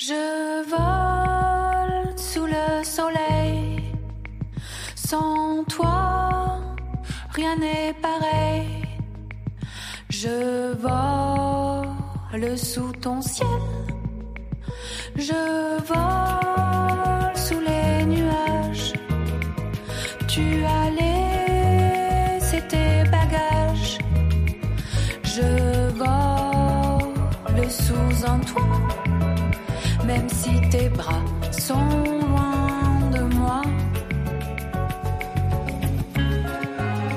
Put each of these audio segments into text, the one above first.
Je vole sous le soleil. Sans toi, rien n'est pareil. Je vole sous ton ciel. Je vole sous les nuages. Tu as laissé tes bagages. Je vole sous un toit. Tes bras sont loin de moi.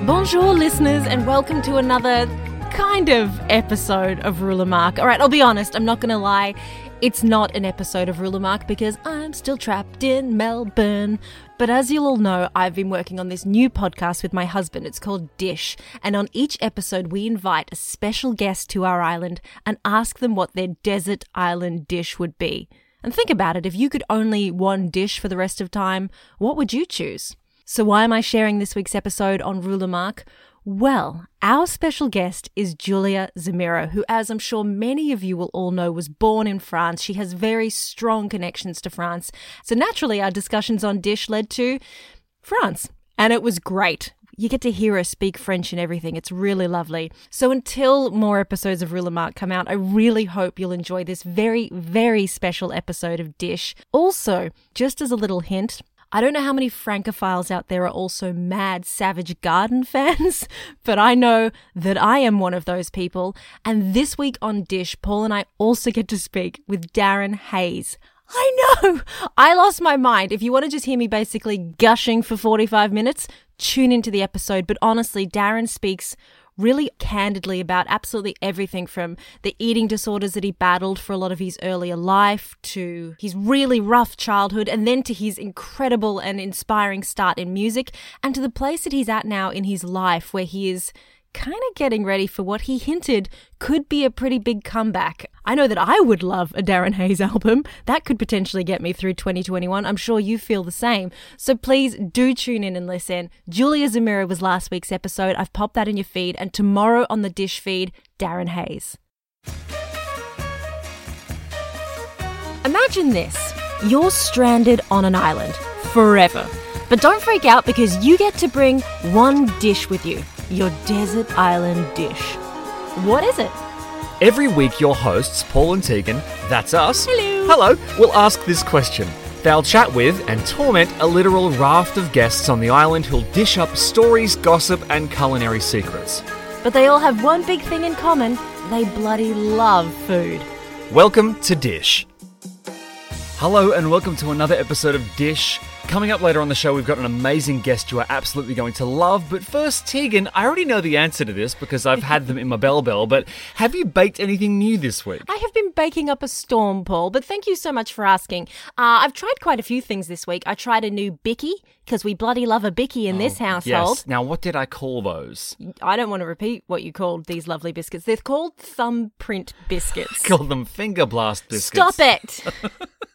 Bonjour, listeners, and welcome to another kind of episode of Ruler Mark. All right, I'll be honest, I'm not going to lie. It's not an episode of Ruler Mark because I'm still trapped in Melbourne. But as you'll all know, I've been working on this new podcast with my husband. It's called Dish. And on each episode, we invite a special guest to our island and ask them what their desert island dish would be. And think about it if you could only one dish for the rest of time, what would you choose? So, why am I sharing this week's episode on Ruler Mark? Well, our special guest is Julia Zemiro, who, as I'm sure many of you will all know, was born in France. She has very strong connections to France. So, naturally, our discussions on Dish led to France. And it was great. You get to hear her speak French and everything. It's really lovely. So, until more episodes of Ruler Mark come out, I really hope you'll enjoy this very, very special episode of Dish. Also, just as a little hint, I don't know how many Francophiles out there are also mad Savage Garden fans, but I know that I am one of those people. And this week on Dish, Paul and I also get to speak with Darren Hayes. I know! I lost my mind. If you want to just hear me basically gushing for 45 minutes, tune into the episode. But honestly, Darren speaks really candidly about absolutely everything from the eating disorders that he battled for a lot of his earlier life to his really rough childhood and then to his incredible and inspiring start in music and to the place that he's at now in his life where he is kind of getting ready for what he hinted could be a pretty big comeback. I know that I would love a Darren Hayes album. That could potentially get me through 2021. I'm sure you feel the same. So please do tune in and listen. Julia Zemiro was last week's episode. I've popped that in your feed. And tomorrow on the Dish feed, Darren Hayes. Imagine this you're stranded on an island forever. But don't freak out because you get to bring one dish with you your desert island dish. What is it? Every week, your hosts, Paul and Tegan, that's us, Hello. hello, will ask this question. They'll chat with and torment a literal raft of guests on the island who'll dish up stories, gossip, and culinary secrets. But they all have one big thing in common they bloody love food. Welcome to Dish. Hello, and welcome to another episode of Dish. Coming up later on the show, we've got an amazing guest you are absolutely going to love. But first, Tegan, I already know the answer to this because I've had them in my bell bell, but have you baked anything new this week? I have been baking up a storm, Paul, but thank you so much for asking. Uh, I've tried quite a few things this week. I tried a new bicky because we bloody love a bicky in this household. Yes. Now, what did I call those? I don't want to repeat what you called these lovely biscuits. They're called thumbprint biscuits. Called them finger blast biscuits. Stop it!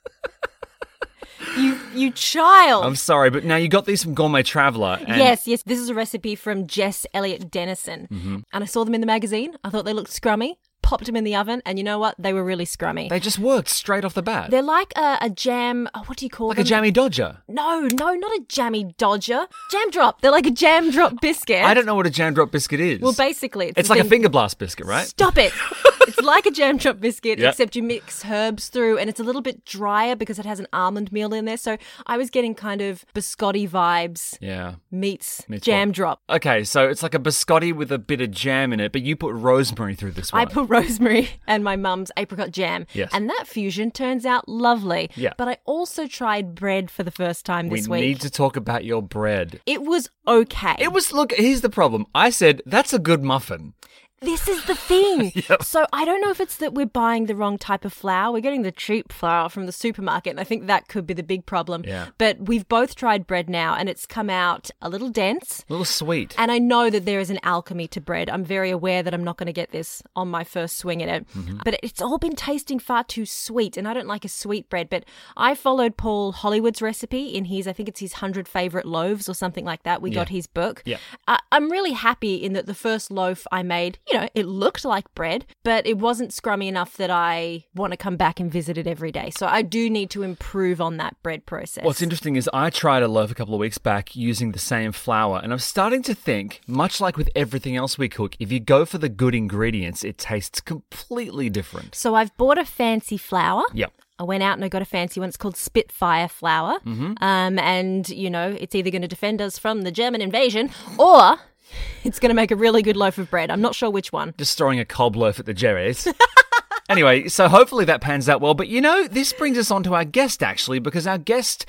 you you child. I'm sorry, but now you got these from Gourmet Traveller. And Yes, yes. This is a recipe from Jess Elliott Dennison. Mm-hmm. And I saw them in the magazine. I thought they looked scrummy. Popped them in the oven, and you know what? They were really scrummy. They just worked straight off the bat. They're like a, a jam. Oh, what do you call like them? a jammy dodger. No, no, not a jammy dodger. Jam drop. They're like a jam drop biscuit. I don't know what a jam drop biscuit is. Well, basically, it's, it's the like a thing- finger blast biscuit, right? Stop it. it's like a jam drop biscuit, except you mix herbs through, and it's a little bit drier because it has an almond meal in there. So I was getting kind of biscotti vibes Yeah. meets, Meets jam what? drop. Okay, so it's like a biscotti with a bit of jam in it, but you put rosemary through this one. I put rosemary and my mum's apricot jam. Yes. And that fusion turns out lovely. Yeah. But I also tried bread for the first time we this week. We need to talk about your bread. It was okay. It was look. Here's the problem. I said that's a good muffin. This is the thing. So I don't know if it's that we're buying the wrong type of flour. We're getting the cheap flour from the supermarket, and I think that could be the big problem. Yeah. But we've both tried bread now, and it's come out a little dense. A little sweet. And I know that there is an alchemy to bread. I'm very aware that I'm not going to get this on my first swing at it. Mm-hmm. But it's all been tasting far too sweet, and I don't like a sweet bread. But I followed Paul Hollywood's recipe in his, I think it's his 100 favorite loaves or something like that. We got his book. Yeah. I I'm really happy in that the first loaf I made, you know, it looked like bread, but it wasn't scrummy enough that I want to come back and visit it every day. So I do need to improve on that bread process. What's interesting is I tried a loaf a couple of weeks back using the same flour, and I'm starting to think, much like with everything else we cook, if you go for the good ingredients, it tastes completely different. So I've bought a fancy flour. Yep. I went out and I got a fancy one. It's called Spitfire flour. Mm-hmm. Um, and, you know, it's either going to defend us from the German invasion or it's going to make a really good loaf of bread. I'm not sure which one. Just throwing a cob loaf at the Jerry's. anyway, so hopefully that pans out well. But you know, this brings us on to our guest actually, because our guest,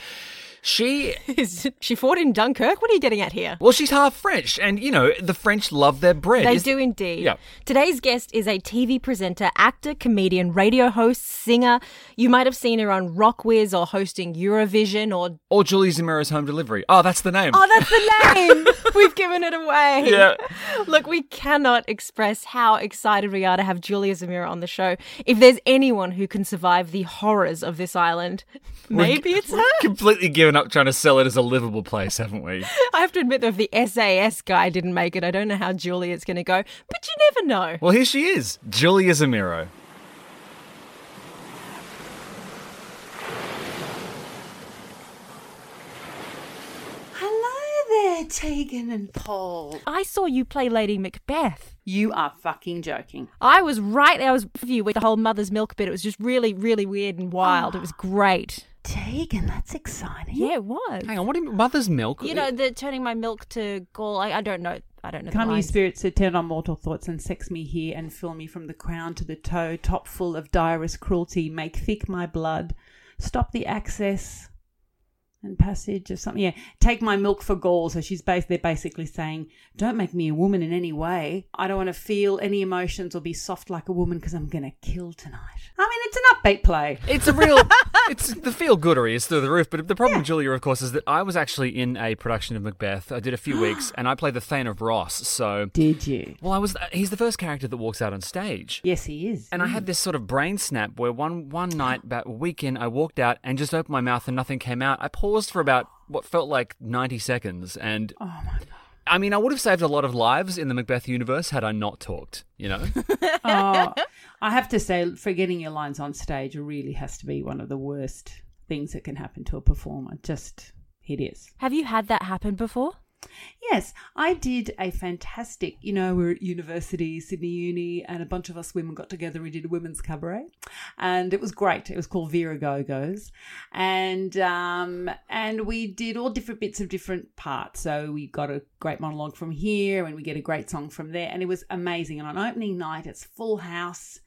she is she fought in Dunkirk. What are you getting at here? well, she's half French, and you know, the French love their bread. They Is- do indeed. Yeah. Today's guest is a TV presenter, actor, comedian, radio host, singer. You might have seen her on Rock Wiz or hosting Eurovision or. Or Julie Zemiro's home delivery. Oh, that's the name. Oh, that's the name! We've given it away. Yeah. Look, we cannot express how excited we are to have Julia Zemiro on the show. If there's anyone who can survive the horrors of this island, maybe it's her. Completely given up trying to sell it as a livable place, haven't we? I have to admit, though, if the SAS guy didn't make it, I don't know how Julia's going to go. But you never know. Well, here she is, Julia Zemiro. Hello there, Tegan and Paul. I saw you play Lady Macbeth. You are fucking joking. I was right there. I was with you with the whole mother's milk bit. It was just really, really weird and wild. It was great. Tegan, that's exciting. Yeah, it was. Hang on, what do you mean? Mother's milk? You know, the turning my milk to gall. I, I don't know. I don't know. the Come, you lines. spirits, to turn on mortal thoughts and sex me here and fill me from the crown to the toe, top full of direst cruelty, make thick my blood, stop the access and passage of something. Yeah, take my milk for gall. So she's bas- they're basically saying, don't make me a woman in any way. I don't want to feel any emotions or be soft like a woman because I'm going to kill tonight. I mean, it's an upbeat play. It's a real. it's the feel goodery is through the roof. But the problem, Julia, of course, is that I was actually in a production of Macbeth. I did a few weeks, and I played the Thane of Ross. So, Did you? well, I was. Uh, he's the first character that walks out on stage. Yes, he is. And I had mm. this sort of brain snap where one one night, about a week in, I walked out and just opened my mouth and nothing came out. I paused for about what felt like ninety seconds, and Oh my god. I mean, I would have saved a lot of lives in the Macbeth universe had I not talked. You know, oh, I have to say, forgetting your lines on stage really has to be one of the worst things that can happen to a performer. Just hideous. Have you had that happen before? Yes, I did a fantastic, you know, we're at university, Sydney Uni, and a bunch of us women got together. We did a women's cabaret, and it was great. It was called Vera Go Go's, and um, and we did all different bits of different parts. So we got a great monologue from here, and we get a great song from there, and it was amazing. And on opening night, it's full house,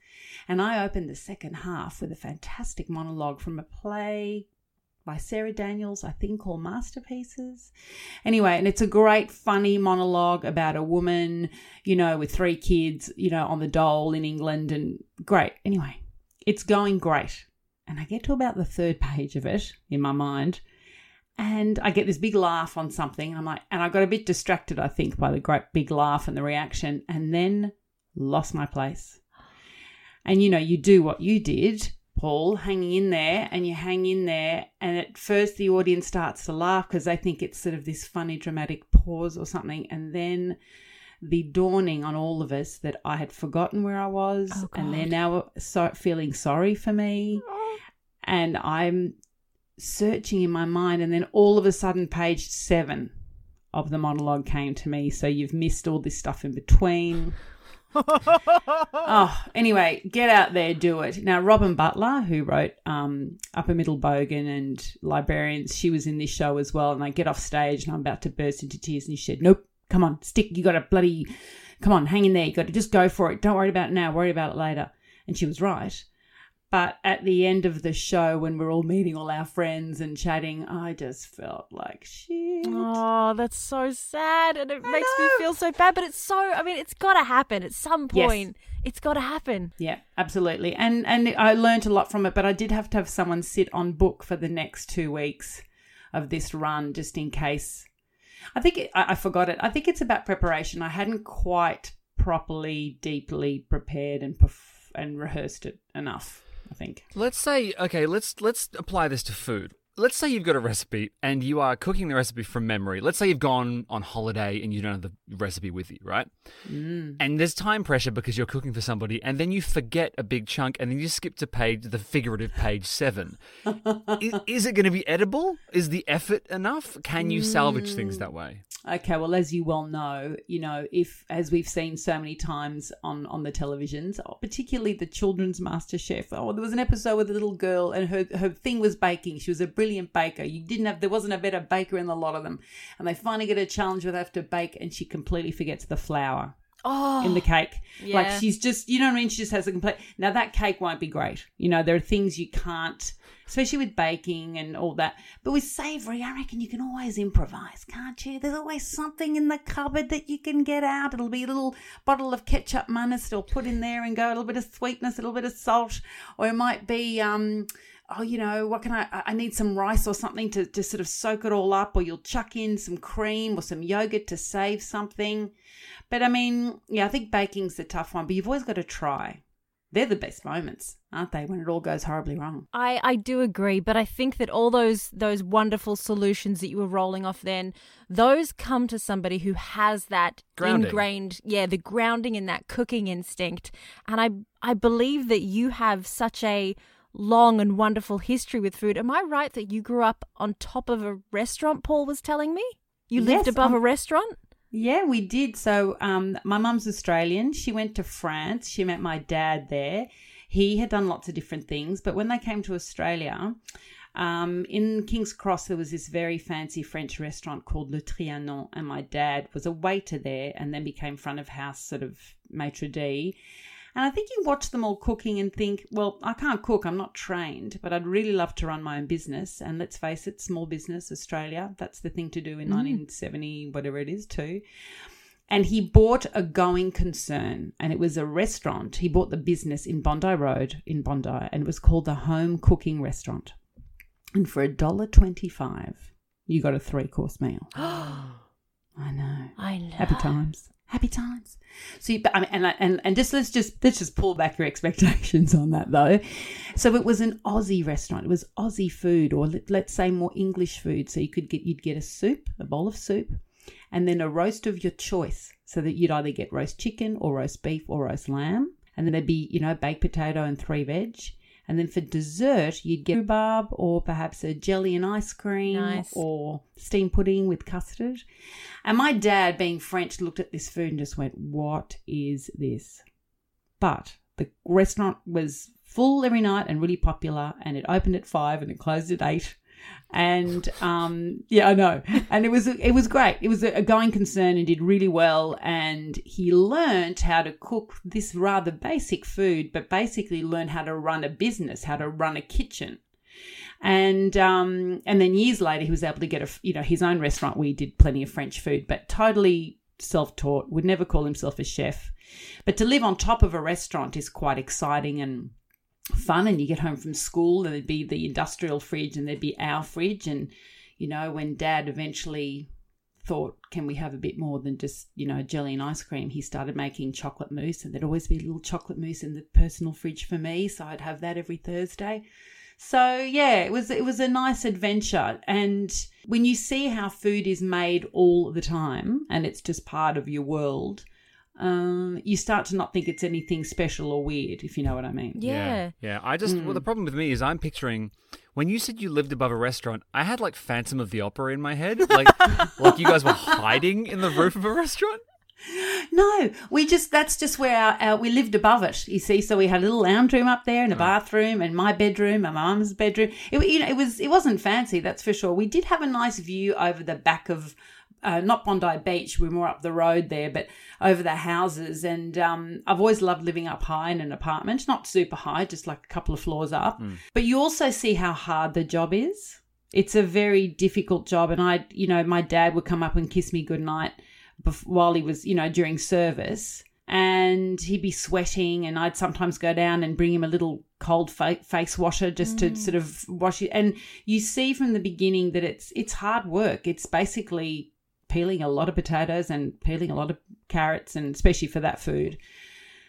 and I opened the second half with a fantastic monologue from a play by Sarah Daniels, I think, called Masterpieces. Anyway, and it's a great, funny monologue about a woman, you know, with three kids, you know, on the dole in England, and great. Anyway, it's going great. And I get to about the third page of it in my mind, and I get this big laugh on something, and I'm like, and I got a bit distracted, I think, by the great big laugh and the reaction, and then lost my place. And you know, you do what you did, Paul, hanging in there, and you hang in there, and at first the audience starts to laugh because they think it's sort of this funny, dramatic pause or something, and then the dawning on all of us that I had forgotten where I was, Oh, and they're now so, feeling sorry for me, oh. and I'm searching in my mind, and then all of a sudden, page seven of the monologue came to me. So you've missed all this stuff in between. oh, anyway, get out there, do it. Now, Robyn Butler, who wrote um, Upper Middle Bogan and Librarians, she was in this show as well. And I get off stage and I'm about to burst into tears, and she said, "Nope, come on, stick. You got to bloody, come on, hang in there. You got to just go for it. Don't worry about it now. Worry about it later." And she was right. But at the end of the show, when we're all meeting all our friends and chatting, I just felt like shit. Oh, that's so sad, and it I makes me feel so bad. But it's so. I mean, it's got to happen at some Yes. point. It's got to happen. Yeah, absolutely. And and I learned a lot from it, but I did have to have someone sit on book for the next two weeks of this run, just in case. I think it, I, I forgot it. I think it's about preparation. I hadn't quite properly, deeply prepared and perf- and rehearsed it enough. I think. Let's say, okay, let's let's apply this to food. Let's say you've got a recipe and you are cooking the recipe from memory. Let's say you've gone on holiday and you don't have the recipe with you, right? Mm. And there's time pressure because you're cooking for somebody, and then you forget a big chunk, and then you skip to page the figurative page seven. is, is it going to be edible? Is the effort enough? Can you salvage things that way? Okay, well, as you well know, you know, if as we've seen so many times on on the televisions, oh, particularly the children's Master Chef. Oh, there was an episode with a little girl, and her her thing was baking. She was a brilliant baker. You didn't have there wasn't a better baker in the lot of them, and they finally get a challenge where they have to bake, and she completely forgets the flour Oh, in the cake. yeah. Like she's just, you know what I mean? She just has a complete. Now that cake won't be great. You know, there are things you can't, especially with baking and all that. But with savoury, I reckon you can always improvise, can't you? There's always something in the cupboard that you can get out. It'll be a little bottle of ketchup mayonnaise that'll put in there and go a little bit of sweetness, a little bit of salt, or it might be. um Oh, you know, what can I? I- I need some rice or something to, to sort of soak it all up, or you'll chuck in some cream or some yogurt to save something. But I mean, yeah, I think baking's a tough one, but you've always got to try. They're the best moments, aren't they, when it all goes horribly wrong? I, I do agree, but I think that all those those wonderful solutions that you were rolling off then, those come to somebody who has that Grounding. ingrained, yeah, the grounding in that cooking instinct. And I I believe that you have such a long and wonderful history with food. Am I right that you grew up on top of a restaurant? Paul was telling me you lived Yes, above um, a restaurant. Yeah, we did. So, um, my mum's Australian. She went to France. She met my dad there. He had done lots of different things, but when they came to Australia, um, in King's Cross, there was this very fancy French restaurant called Le Trianon, and my dad was a waiter there and then became front of house sort of maitre d'. And I think you watch them all cooking and think, well, I can't cook, I'm not trained, but I'd really love to run my own business. And let's face it, small business, Australia, that's the thing to do in mm. 1970, whatever it is, too. And he bought a going concern, and it was a restaurant. He bought the business in Bondi Road in Bondi, and it was called the Home Cooking Restaurant. And for a dollar twenty-five, you got a three-course meal. I know. I know. Happy times. Happy times. So, you, I mean, and and and just let's just let's just pull back your expectations on that though. So it was an Aussie restaurant. It was Aussie food, or let, let's say more English food. So you could get you'd get a soup, a bowl of soup, and then a roast of your choice. So that you'd either get roast chicken or roast beef or roast lamb, and then there'd be you know baked potato and three veg. And then for dessert, you'd get rhubarb or perhaps a jelly and ice cream Nice. or steamed pudding with custard. And my dad, being French, looked at this food and just went, What is this? But the restaurant was full every night and really popular, and it opened at five and it closed at eight. And um, yeah, I know. And it was it was great. It was a, going concern and did really well. And he learned how to cook this rather basic food, but basically learned how to run a business, how to run a kitchen and um, and then years later he was able to get a you know his own restaurant where he did plenty of French food, but totally self-taught. Would never call himself a chef, but to live on top of a restaurant is quite exciting and fun. And you get home from school and there'd be the industrial fridge and there'd be our fridge, and you know when Dad eventually thought, can we have a bit more than just, you know, jelly and ice cream? He started making chocolate mousse, and there'd always be a little chocolate mousse in the personal fridge for me. So I'd have that every Thursday. So yeah, it was it was a nice adventure. And when you see how food is made all the time and it's just part of your world, um, you start to not think it's anything special or weird, if you know what I mean. Yeah. Yeah. I just, well, the problem with me is I'm picturing when you said you lived above a restaurant, I had like Phantom of the Opera in my head. Like, like you guys were hiding in the roof of a restaurant. No, we just that's just where our, our we lived above it. You see, so we had a little lounge room up there and a bathroom and my bedroom and my mum's bedroom. It you know it was it wasn't fancy, that's for sure. We did have a nice view over the back of uh, not Bondi Beach, we're more up the road there, but over the houses. And um, I've always loved living up high in an apartment, not super high, just like a couple of floors up. But you also see how hard the job is. It's a very difficult job. And I, you know, my dad would come up and kiss me goodnight bef- while he was, you know, during service. And he'd be sweating, and I'd sometimes go down and bring him a little cold fa- face washer just to sort of wash it. And you see from the beginning that it's it's hard work. It's basically peeling a lot of potatoes and peeling a lot of carrots, and especially for that food.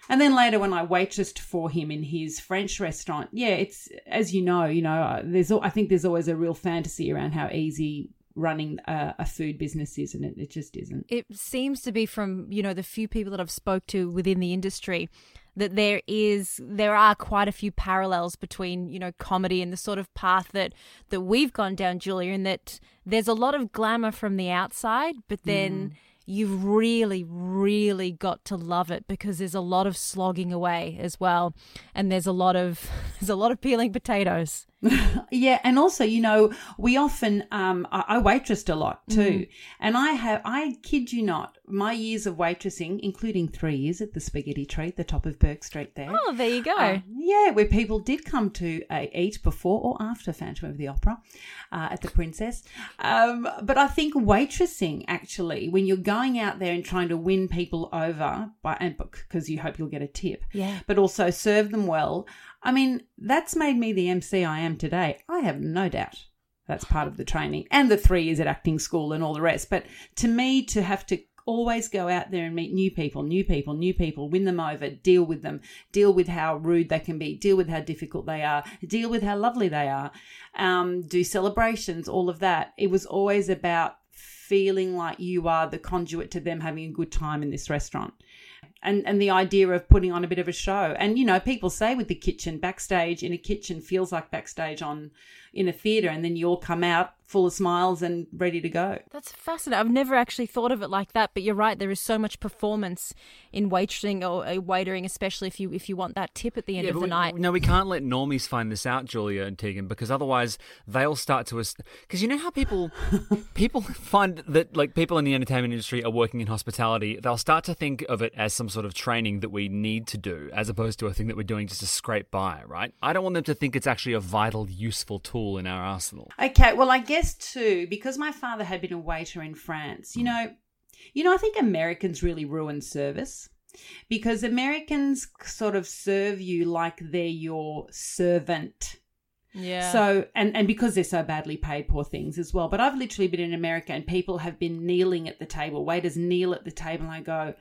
And then later, when I waitressed for him in his French restaurant, yeah, it's as you know, you know, there's I think there's always a real fantasy around how easy running a, a food business is, and it, it just isn't. it seems to be from you know the few people that I've spoke to within the industry that there is there are quite a few parallels between you know comedy and the sort of path that that we've gone down Julia and that there's a lot of glamour from the outside but then mm. you've really really got to love it because there's a lot of slogging away as well and there's a lot of there's a lot of peeling potatoes Yeah, and also, you know, we often um, I, I waitressed a lot too, and I have I kid you not, my years of waitressing, including three years at the Spaghetti Tree, the top of Bourke Street there. oh there you go Uh, yeah, where people did come to uh, eat before or after Phantom of the Opera uh, at the Princess. Um, but I think waitressing actually, when you're going out there and trying to win people over, by and book because you hope you'll get a tip, Yeah. but also serve them well. I mean, that's made me the MC I am today. I have no doubt. That's part of the training and the three years at acting school and all the rest. But to me, to have to always go out there and meet new people, new people, new people, win them over, deal with them, deal with how rude they can be, deal with how difficult they are, deal with how lovely they are, um, do celebrations, all of that. It was always about feeling like you are the conduit to them having a good time in this restaurant and and the idea of putting on a bit of a show. And you know people say with the kitchen backstage in a kitchen feels like backstage on in a theater and then you all come out full of smiles and ready to go That's fascinating. I've never actually thought of it like that, but you're right. There is so much performance in waitressing or uh, waitering, especially if you if you want that tip at the end of the we, night. No, we can't let normies find this out, Julia and Tegan, because otherwise they'll start to. Because you know how people people find that like people in the entertainment industry are working in hospitality. They'll start to think of it as some sort of training that we need to do, as opposed to a thing that we're doing just to scrape by. Right? I don't want them to think it's actually a vital, useful tool in our arsenal. Okay, well, I guess too, because my father had been a waiter in France, you hmm. know, you know, I think Americans really ruin service because Americans sort of serve you like they're your servant. Yeah. So and and because they're so badly paid, poor things as well. But I've literally been in America and people have been kneeling at the table. Waiters kneel at the table, and I go,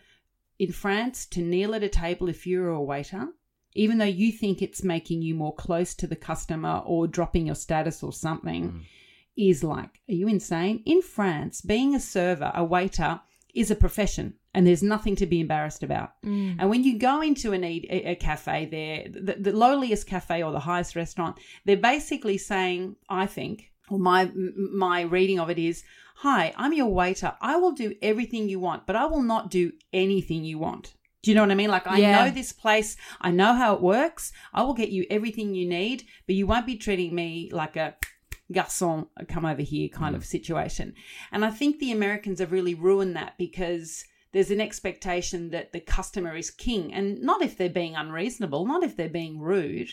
in France, to kneel at a table if you're a waiter, even though you think it's making you more close to the customer or dropping your status or something, mm. is like, are you insane? In France, being a server, a waiter, is a profession and there's nothing to be embarrassed about. Mm. And when you go into an eat, a, a cafe there, the, the lowliest cafe or the highest restaurant, they're basically saying, I think, or my my reading of it is, "Hi, I'm your waiter. I will do everything you want, but I will not do anything you want." Do you know what I mean? Like I Yeah. know this place, I know how it works. I will get you everything you need, but you won't be treating me like a garçon, come over here kind of mm. situation. And I think the Americans have really ruined that because there's an expectation that the customer is king, and not if they're being unreasonable, not if they're being rude.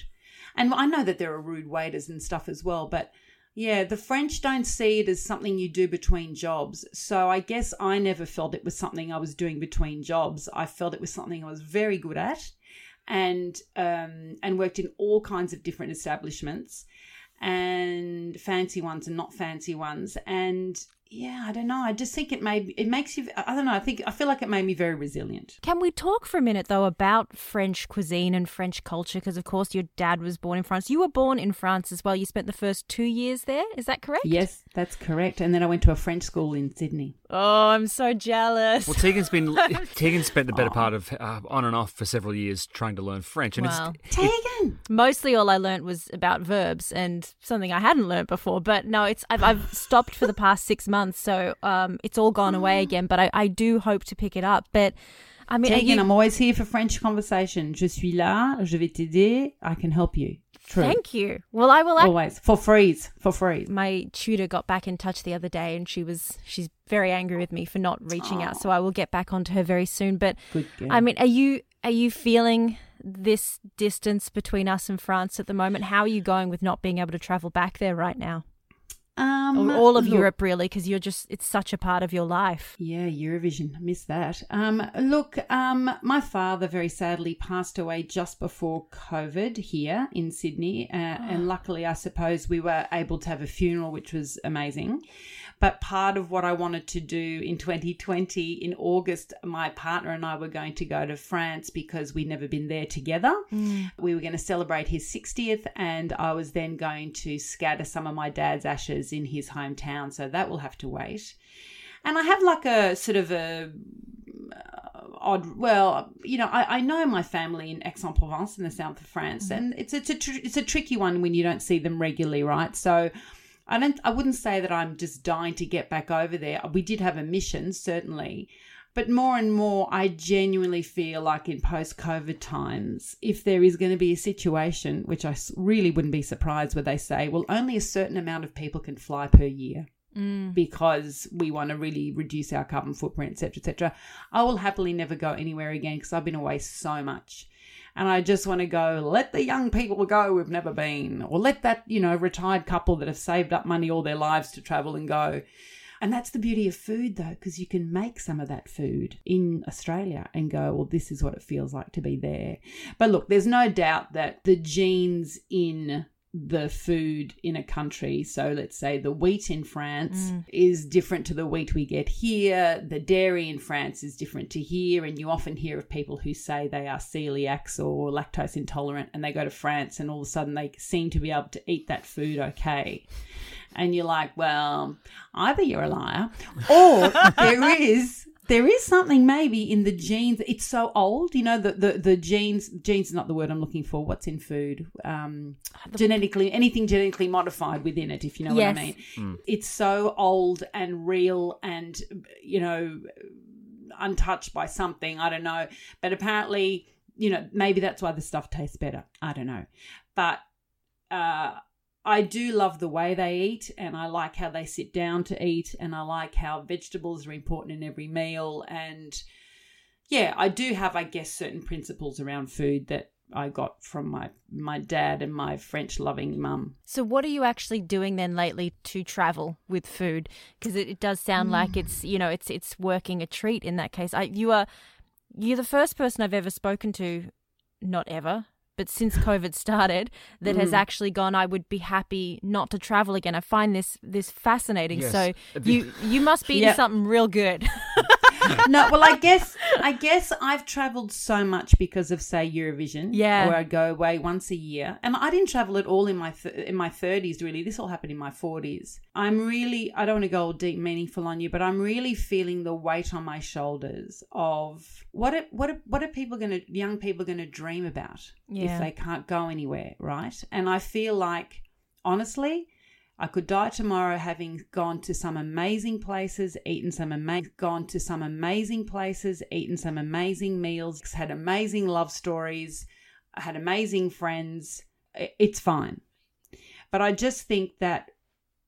And I know that there are rude waiters and stuff as well, but yeah, the French don't see it as something you do between jobs. So I guess I never felt it was something I was doing between jobs. I felt it was something I was very good at and um, and worked in all kinds of different establishments and fancy ones and not fancy ones. And yeah, I don't know. I just think it made it makes you I don't know, I think I feel like it made me very resilient. Can we talk for a minute though about French cuisine and French culture? Because of course your dad was born in France. You were born in France as well. You spent the first two years there. Is that correct? Yes, that's correct. And then I went to a French school in Sydney. Oh, I'm so jealous. Well, Tegan's been Tegan spent the better part of uh, on and off for several years trying to learn French, and Wow. it's Tegan! Mostly all I learnt was about verbs and something I hadn't learnt before. But no, it's I've, I've stopped for the past six months, so um, it's all gone away again. But I, I do hope to pick it up. But I mean, Tegan, you- I'm always here for French conversation. Je suis là, je vais t'aider, I can help you. True. Thank you. Well, I will. Act- Always. For freeze. For freeze. my tutor got back in touch the other day, and she was she's very angry with me for not reaching out. So I will get back onto her very soon. But. I mean, are you are you feeling this distance between us and France at the moment? How are you going with not being able to travel back there right now? Um, all of look- Europe, really, because you're just it's such a part of your life. Yeah, Eurovision. I missed that. Um, look, um, my father very sadly passed away just before COVID here in Sydney. Uh, And luckily, I suppose we were able to have a funeral, which was amazing. But part of what I wanted to do in 2020, in August, my partner and I were going to go to France because we'd never been there together. We were going to celebrate his 60th, and I was then going to scatter some of my dad's ashes in his hometown. So that will have to wait. And I have like a sort of a uh, odd. Well, you know, I, I know my family in Aix-en-Provence in the south of France, and it's a, it's a tr- it's a tricky one when you don't see them regularly, right? So. I don't. I wouldn't say that I'm just dying to get back over there. We did have a mission, certainly, but more and more, I genuinely feel like in post-COVID times, if there is going to be a situation, which I really wouldn't be surprised, where they say, well, only a certain amount of people can fly per year mm. because we want to really reduce our carbon footprint, etc., etc. I will happily never go anywhere again because I've been away so much. And I just want to go, let the young people go who've never been, or let that, you know, retired couple that have saved up money all their lives to travel and go. And that's the beauty of food, though, because you can make some of that food in Australia and go, well, this is what it feels like to be there. But look, there's no doubt that the genes in the food in a country, so let's say the wheat in France mm. is different to the wheat we get here, the dairy in France is different to here, and you often hear of people who say they are celiacs or lactose intolerant and they go to France and all of a sudden they seem to be able to eat that food okay. And you're like, well, either you're a liar or there is there is something maybe in the genes. It's so old, you know. The the, the genes genes is not the word I'm looking for. What's in food? Um, genetically, anything genetically modified within it, if you know Yes. what I mean. It's so old and real, and you know, untouched by something. I don't know, but apparently, you know, maybe that's why the stuff tastes better. I don't know, but uh, I do love the way they eat, and I like how they sit down to eat, and I like how vegetables are important in every meal. And yeah, I do have, I guess, certain principles around food that I got from my my dad and my French loving mum. So, what are you actually doing then lately to travel with food? Because it, it does sound like mm. it's you know it's it's working a treat in that case. I, you are you're the first person I've ever spoken to, not ever, but since COVID started, that has mm. actually gone. I would be happy not to travel again. I find this this fascinating. Yes. So uh, you you must be eating Yep. something real good. no, well, I guess I guess I've travelled so much because of say Eurovision, Yeah. where I'd go away once a year, and I didn't travel at all in my th- in my thirties. Really, this all happened in my forties. I'm really I don't want to go all deep meaningful on you, but I'm really feeling the weight on my shoulders of what are, what are, what are people going to young people going to dream about Yeah. if they can't go anywhere, right? And I feel like honestly. I could die tomorrow having gone to some amazing places, eaten some amazing, gone to some amazing places, eaten some amazing meals, had amazing love stories, had amazing friends. It's fine. But I just think that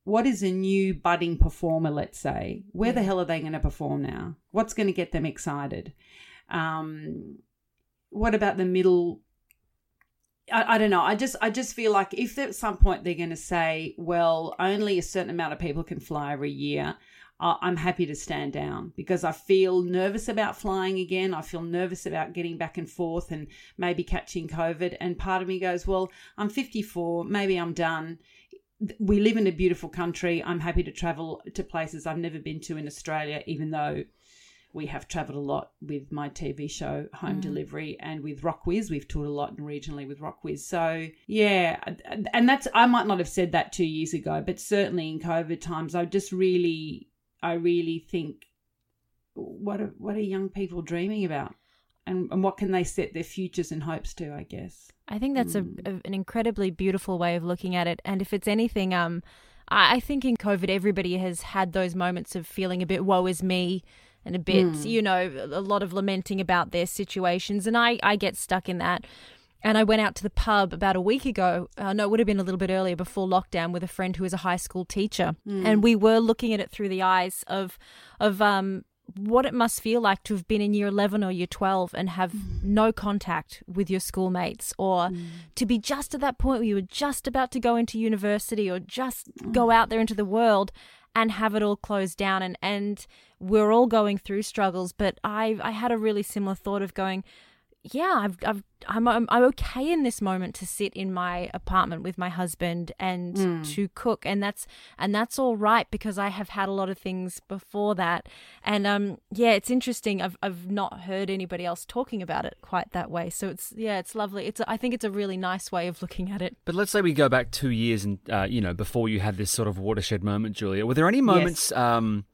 what is a new budding performer, let's say, where the hell are they going to perform now? What's going to get them excited? Um, what about the middle I, I don't know. I just I just feel like if at some point they're going to say, well, only a certain amount of people can fly every year, I'm happy to stand down because I feel nervous about flying again. I feel nervous about getting back and forth and maybe catching COVID. And part of me goes, well, I'm 54. Maybe I'm done. We live in a beautiful country. I'm happy to travel to places I've never been to in Australia, even though we have travelled a lot with my TV show Home Delivery and with Rockwiz. We've toured a lot regionally with Rockwiz. So yeah, and that's I might not have said that two years ago, but certainly in COVID times, I just really, I really think, what are what are young people dreaming about, and and what can they set their futures and hopes to? I guess. I think that's a, a, an incredibly beautiful way of looking at it. And if it's anything, um, I, I think in COVID, everybody has had those moments of feeling a bit woe is me and a bit, hmm. you know, a lot of lamenting about their situations. And I, I get stuck in that. And I went out to the pub about a week ago. Uh, no, it would have been a little bit earlier before lockdown with a friend who is a high school teacher. Hmm. And we were looking at it through the eyes of, of, um, what it must feel like to have been in year 11 or year 12 and have hmm. no contact with your schoolmates or to be just at that point where you were just about to go into university or just go out there into the world and have it all closed down and and we're all going through struggles. But I I had a really similar thought of going yeah, I've, I've, I'm, I'm, I'm okay in this moment to sit in my apartment with my husband and to cook, and that's, and that's all right because I have had a lot of things before that, and um, yeah, it's interesting. I've, I've not heard anybody else talking about it quite that way, so it's, yeah, it's lovely. It's, I think it's a really nice way of looking at it. But let's say we go back two years and, uh, you know, before you had this sort of watershed moment, Julia, were there any moments, um,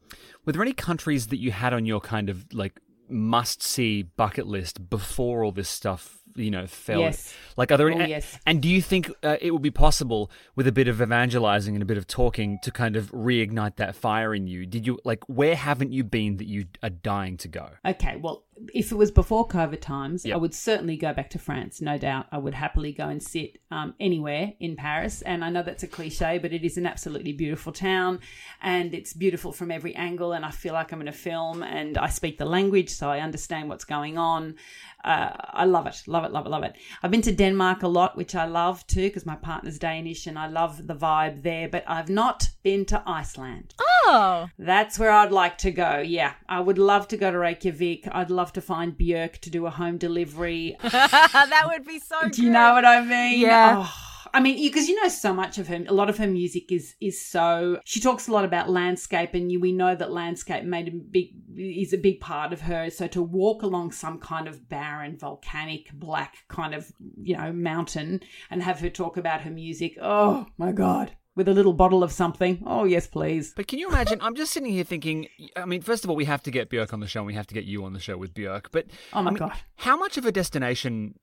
were there any countries that you had on your kind of like must see bucket list before all this stuff, you know, fell? Yes. Like, are there any, Oh, yes. and do you think uh, it would be possible with a bit of evangelizing and a bit of talking to kind of reignite that fire in you? Did you, like, where haven't you been that you are dying to go? Okay, well, if it was before COVID times, Yep. I would certainly go back to France, no doubt. I would happily go and sit um, anywhere in Paris. And I know that's a cliche, but it is an absolutely beautiful town and it's beautiful from every angle. And I feel like I'm in a film and I speak the language, so I understand what's going on. Uh, I love it, love it, love it, love it. I've been to Denmark a lot, which I love too, because my partner's Danish and I love the vibe there, but I've not been to Iceland. Oh, That's where I'd like to go. Yeah, I would love to go to Reykjavik. I'd love to find Björk to do a home delivery. that would be so. do you know what I mean? Yeah. Oh, I mean, because you know so much of her. A lot of her music is is so. She talks a lot about landscape, and you, we know that landscape made a big is a big part of her. So to walk along some kind of barren, volcanic, black kind of you know mountain and have her talk about her music. Oh my god. With a little bottle of something. Oh, yes, please. But can you imagine? I'm just sitting here thinking. I mean, first of all, we have to get Björk on the show, and we have to get you on the show with Björk. But Oh, my I mean, God. how much of a destination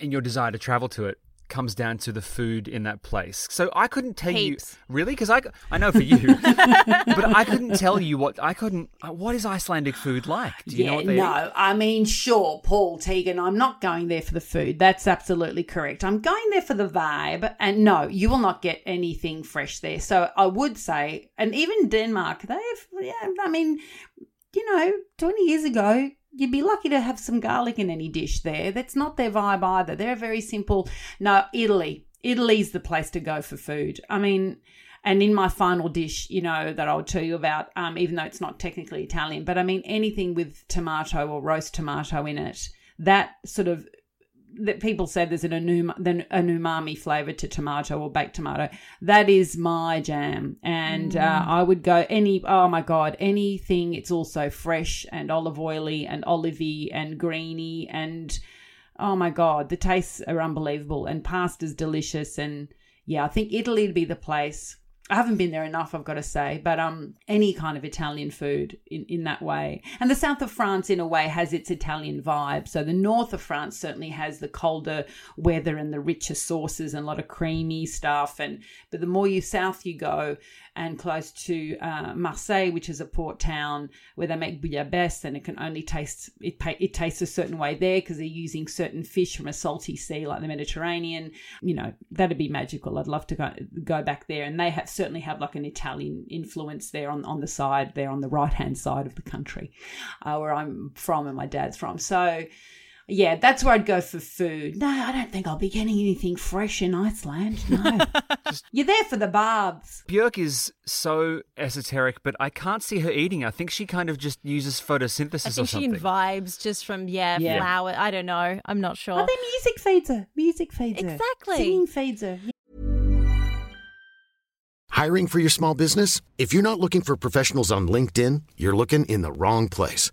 and your desire to travel to it comes down to the food in that place? So I couldn't tell Heaps. you really because I I know for you, but I couldn't tell you what I couldn't. uh, What is Icelandic food like? Do you yeah, know what they no. eat? I mean, sure, Paul Tegan, I'm not going there for the food. That's absolutely correct. I'm going there for the vibe. And no, you will not get anything fresh there. So I would say, and even Denmark, they've, yeah, I mean, you know, 20 years ago, you'd be lucky to have some garlic in any dish there. That's not their vibe either. They're very simple. No, Italy. Italy's the place to go for food. I mean, and in my final dish, you know, that I'll tell you about, um, even though it's not technically Italian, but I mean anything with tomato or roast tomato in it, that sort of that people say there's an, anum- an umami flavor to tomato or baked tomato. That is my jam, and uh, I would go any. Oh my god, anything. It's also fresh and olive oily and olivey and greeny and oh my god, the tastes are unbelievable and pasta's delicious and yeah, I think Italy would be the place. I haven't been there enough, I've got to say, but um, any kind of Italian food in, in that way. And the south of France, in a way, has its Italian vibe. So the north of France certainly has the colder weather and the richer sauces and a lot of creamy stuff. And but the more you south you go, and close to uh, Marseille, which is a port town where they make bouillabaisse, and it can only taste it. It tastes a certain way there because they're using certain fish from a salty sea like the Mediterranean. You know that'd be magical. I'd love to go go back there, and they have certainly have like an Italian influence there on on the side there on the right hand side of the country, uh, where I'm from and my dad's from. So. Yeah, that's where I'd go for food. No, I don't think I'll be getting anything fresh in Iceland. No. You're there for the baths. Björk is so esoteric, but I can't see her eating. I think she kind of just uses photosynthesis I or think she vibes just from yeah, Yeah. flower. I don't know. I'm not sure. Oh, then music feeds her. Music feeds her. Exactly. Singing feeds her. Hiring for your small business? If you're not looking for professionals on LinkedIn, you're looking in the wrong place.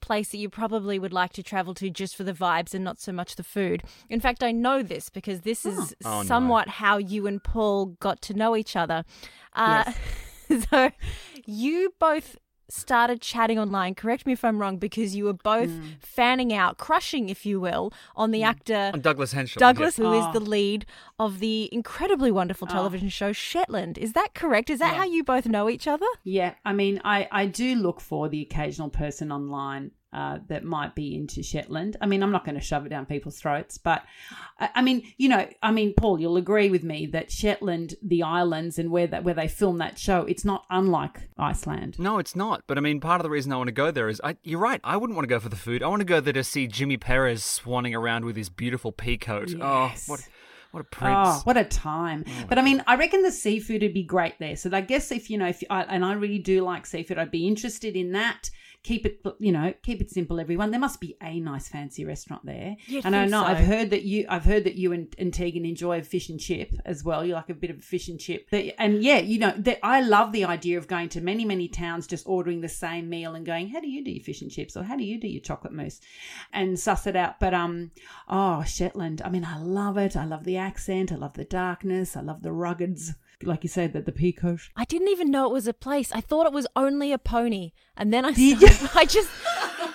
place that you probably would like to travel to just for the vibes and not so much the food. In fact, I know this because this is Oh, no. somewhat how you and Paul got to know each other. Uh, so you both started chatting online. Correct me if I'm wrong, because you were both Hmm. fanning out, crushing, if you will, on the actor. On Douglas Henshall. Douglas, who is Oh. the lead of the incredibly wonderful television show Shetland. Is that correct? Is that how you both know each other? Yeah, I mean, I, I do look for the occasional person online uh, that might be into Shetland. I mean, I'm not going to shove it down people's throats, but I, I mean, you know, I mean, Paul, you'll agree with me that Shetland, the islands, and where that where they film that show, it's not unlike Iceland. No, it's not. But I mean, part of the reason I want to go there is, I, you're right. I wouldn't want to go for the food. I want to go there to see Jimmy Perez swanning around with his beautiful peacoat. Yes. Oh, what, what a prince! Oh, what a time! but I mean, I reckon the seafood would be great there. So I guess if you know, if I, and I really do like seafood, I'd be interested in that. Keep it, you know, keep it simple, everyone. There must be a nice fancy restaurant there. You'd and I know so. I've heard that you, I've heard that you and, and Tegan enjoy fish and chip as well. You like a bit of fish and chip, and yeah, you know, that I love the idea of going to many, many towns, just ordering the same meal and going, how do you do your fish and chips, or how do you do your chocolate mousse, and suss it out. But um, oh Shetland, I mean, I love it. I love the accent. I love the darkness. I love the ruggeds, like you said, that the peacoat. I didn't even know it was a place. I thought it was only a pony, and then I Did started, I just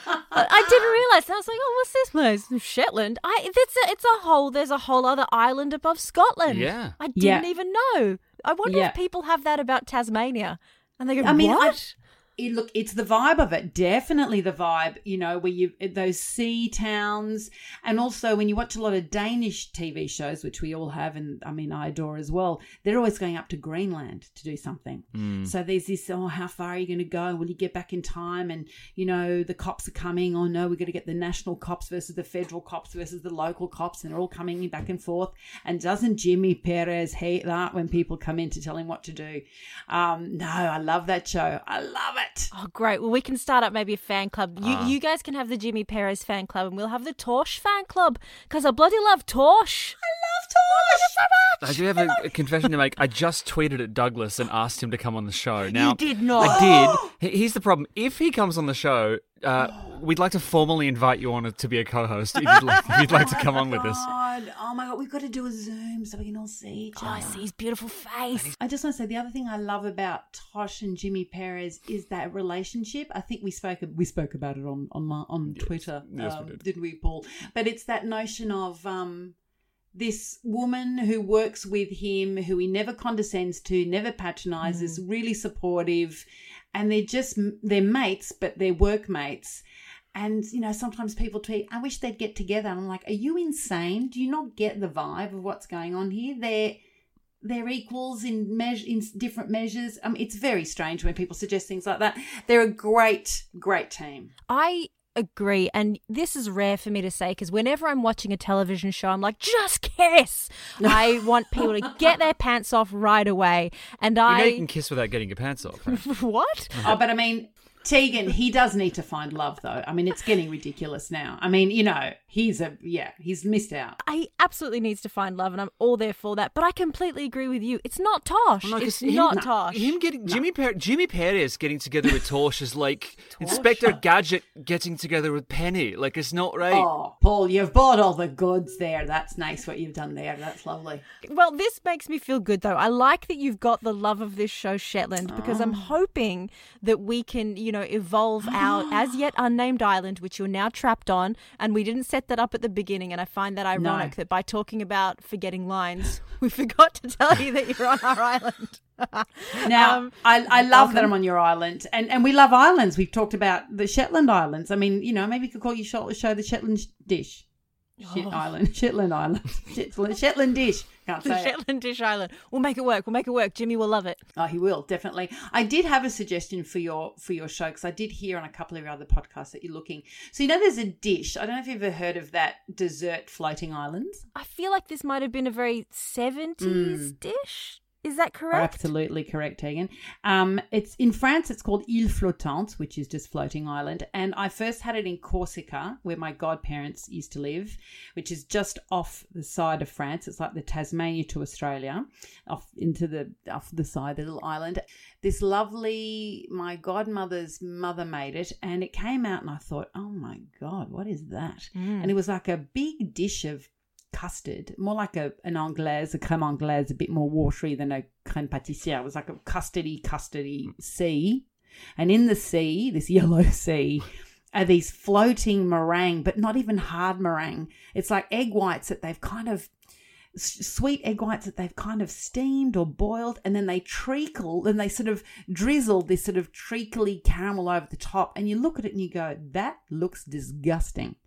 I, I didn't realize. I was like, "Oh, what's this place? Shetland." I it's a it's a whole. There's a whole other island above Scotland. Yeah. I didn't Yeah. even know. I wonder Yeah. if people have that about Tasmania, and they go, I mean, I- "What?" It, look, it's the vibe of it. Definitely the vibe. You know, where you those sea towns, and also when you watch a lot of Danish TV shows, which we all have, and I mean I adore as well. They're always going up to Greenland to do something. So there's this. Oh, how far are you going to go? Will you get back in time? And you know the cops are coming. Oh no, we're going to get the national cops versus the federal cops versus the local cops, and they're all coming back and forth. And doesn't Jimmy Perez hate that when people come in to tell him what to do? Um, no, I love that show. I love it. Oh, great. Well, we can start up maybe a fan club. You, ah. you guys can have the Jimmy Perez fan club, and we'll have the Tosh fan club because I bloody love Tosh. I love Tosh. I do have a, a confession to make. I just tweeted at Douglas and asked him to come on the show. Now you did not. I did. Here's the problem: if he comes on the show, uh, we'd like to formally invite you on to be a co-host. If you'd like, if you'd like to come on with us. God, oh my god, we've got to do a Zoom so we can all see each Oh, I see his beautiful face. I just want to say the other thing I love about Tosh and Jimmy Perez is that relationship. I think we spoke we spoke about it on on my- on Twitter, Yes, we um, did. didn't we, Paul? But it's that notion of um, this woman who works with him, who he never condescends to, never patronizes, Mm. really supportive, and they're just they're mates, but they're workmates. And you know, sometimes people tweet, "I wish they'd get together." And I'm like, "Are you insane? Do you not get the vibe of what's going on here? They're they're equals in measure in different measures. Mean, it's very strange when people suggest things like that. They're a great, great team. I agree, and this is rare for me to say because whenever I'm watching a television show, I'm like, just kiss. I want people to get their pants off right away, and You know I you can kiss without getting your pants off. right? what? Oh, but I mean, Tegan, he does need to find love, though. I mean, it's getting ridiculous now. I mean, you know, he's a yeah, he's missed out. He absolutely needs to find love, and I'm all there for that. But I completely agree with you. It's not Tosh. No, 'cause it's him- not no, Tosh. Him getting Jimmy per- Jimmy Perez getting together with Tosh is like Inspector Gadget getting together with Penny. Like it's not right. Oh, Paul, you've bought all the goods there. That's nice what you've done there. That's lovely. Well, this makes me feel good though. I like that you've got the love of this show, Shetland, because I'm ah. hoping that we can, you know, evolve our as yet unnamed island, which you're now trapped on. And we didn't set that up at the beginning. And I find that ironic No. that by talking about forgetting lines, we forgot to tell you that you're on our island. Now, Um, I, I love that. I'm on your island, and and we love islands. We've talked about the Shetland Islands. I mean, you know, maybe you could call your show, show the Shetland dish. Shit oh. Island, Shetland Island, Shetland, Shetland dish. Can't say it. Shetland Dish Island. We'll make it work. We'll make it work. Jimmy will love it. Oh, he will definitely. I did have a suggestion for your for your show because I did hear on a couple of your other podcasts that you're looking. So you know, there's a dish. I don't know if you've ever heard of that dessert floating islands. I feel like this might have been a very 70s mm. dish. Is that correct? Absolutely correct, Tegan. Um, it's in France. It's called Île Flottante, which is just floating island. And I first had it in Corsica, where my godparents used to live, which is just off the side of France. It's like the Tasmania to Australia, off into the off the side, the little island. This lovely, my godmother's mother made it, and it came out, and I thought, oh my god, what is that? And it was like a big dish of custard, more like a an anglaise, a creme anglaise, a bit more watery than a creme pâtissière. It was like a custardy, custardy sea. And in the sea, this yellow sea, are these floating meringue, but not even hard meringue. It's like egg whites that they've kind of sweet egg whites that they've kind of steamed or boiled, and then they treacle and they sort of drizzle this sort of treacly caramel over the top. And you look at it and you go, that looks disgusting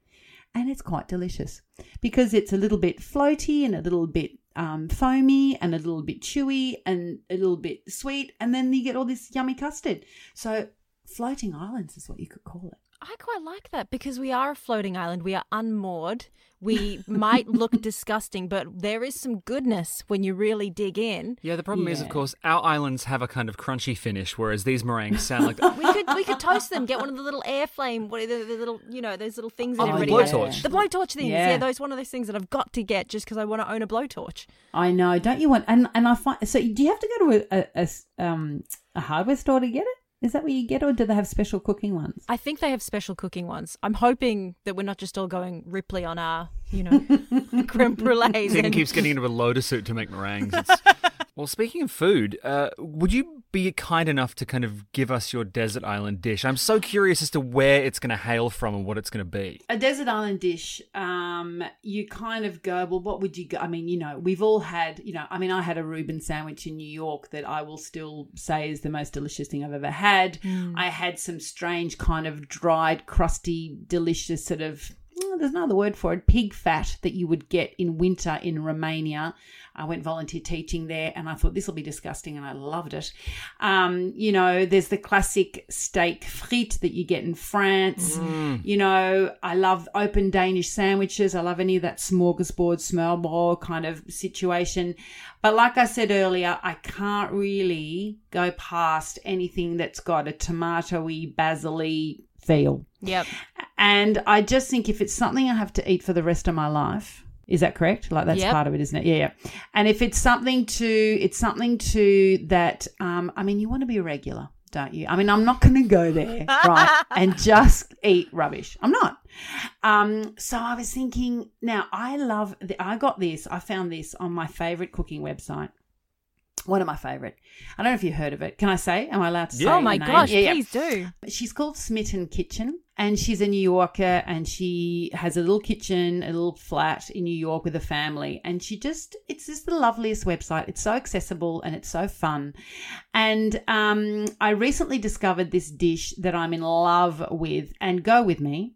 and it's quite delicious because it's a little bit floaty and a little bit um, foamy and a little bit chewy and a little bit sweet, and then you get all this yummy custard. So, floating islands is what you could call it. I quite like that because we are a floating island. We are unmoored. We might look disgusting, but there is some goodness when you really dig in. Yeah, the problem is, of course, our islands have a kind of crunchy finish, whereas these meringues sound like. We could we could toast them. Get one of the little air flame, what the, the little you know those little things that Oh, the everybody has. blowtorch. The blowtorch things. Yeah, Yeah. those one of those things that I've got to get just because I want to own a blowtorch. I know, don't you want? And and I find so. Do you have to go to a, a, a s- um a hardware store to get it? Is that what you get, or do they have special cooking ones? I think they have special cooking ones. I'm hoping that we're not just all going Ripley on our you know creme brulees. Tegan and- keeps getting into a loader suit to make meringues. It's... well, speaking of food, uh, would you be kind enough to kind of give us your desert island dish? I'm so curious as to where it's going to hail from and what it's going to be. a desert island dish um you kind of go well what would you go i mean you know we've all had you know i mean i had a reuben sandwich in new york that i will still say is the most delicious thing i've ever had i had some strange kind of dried crusty delicious sort of there's no other word for it. Pig fat that you would get in winter in romania. I went volunteer teaching there and i thought this will be disgusting and i loved it. Um, you know there's the classic steak frite that you get in france. You know, I love open Danish sandwiches. I love any of that smorgasbord, smørrebrød kind of situation. But like I said earlier, I can't really go past anything that's got a tomatoey, basil feel. Yep. And I just think if it's something I have to eat for the rest of my life, is that correct? Like that's Yep. part of it, isn't it? Yeah, yeah. And if it's something to, it's something to that. Um, I mean, you want to be a regular, don't you? I mean, I'm not going to go there, right, and just eat rubbish. I'm not. Um, so I was thinking. Now I love. The, I got this. I found this on my favorite cooking website. One of my favorite. I don't know if you heard of it. Can I say? Am I allowed to say? Oh my gosh, Yeah, yeah. please do. She's called Smitten Kitchen and she's a New Yorker and she has a little kitchen, a little flat in New York with a family. And she just, it's just the loveliest website. It's so accessible and it's so fun. And um, I recently discovered this dish that I'm in love with and go with me.